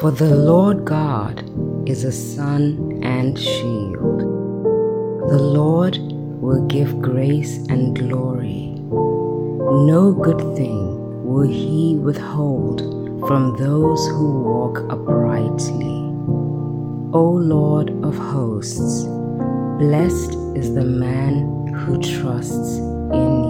For the Lord God is a sun and shield. The Lord will give grace and glory. No good thing will he withhold from those who walk uprightly. O Lord of hosts, blessed is the man who trusts in You.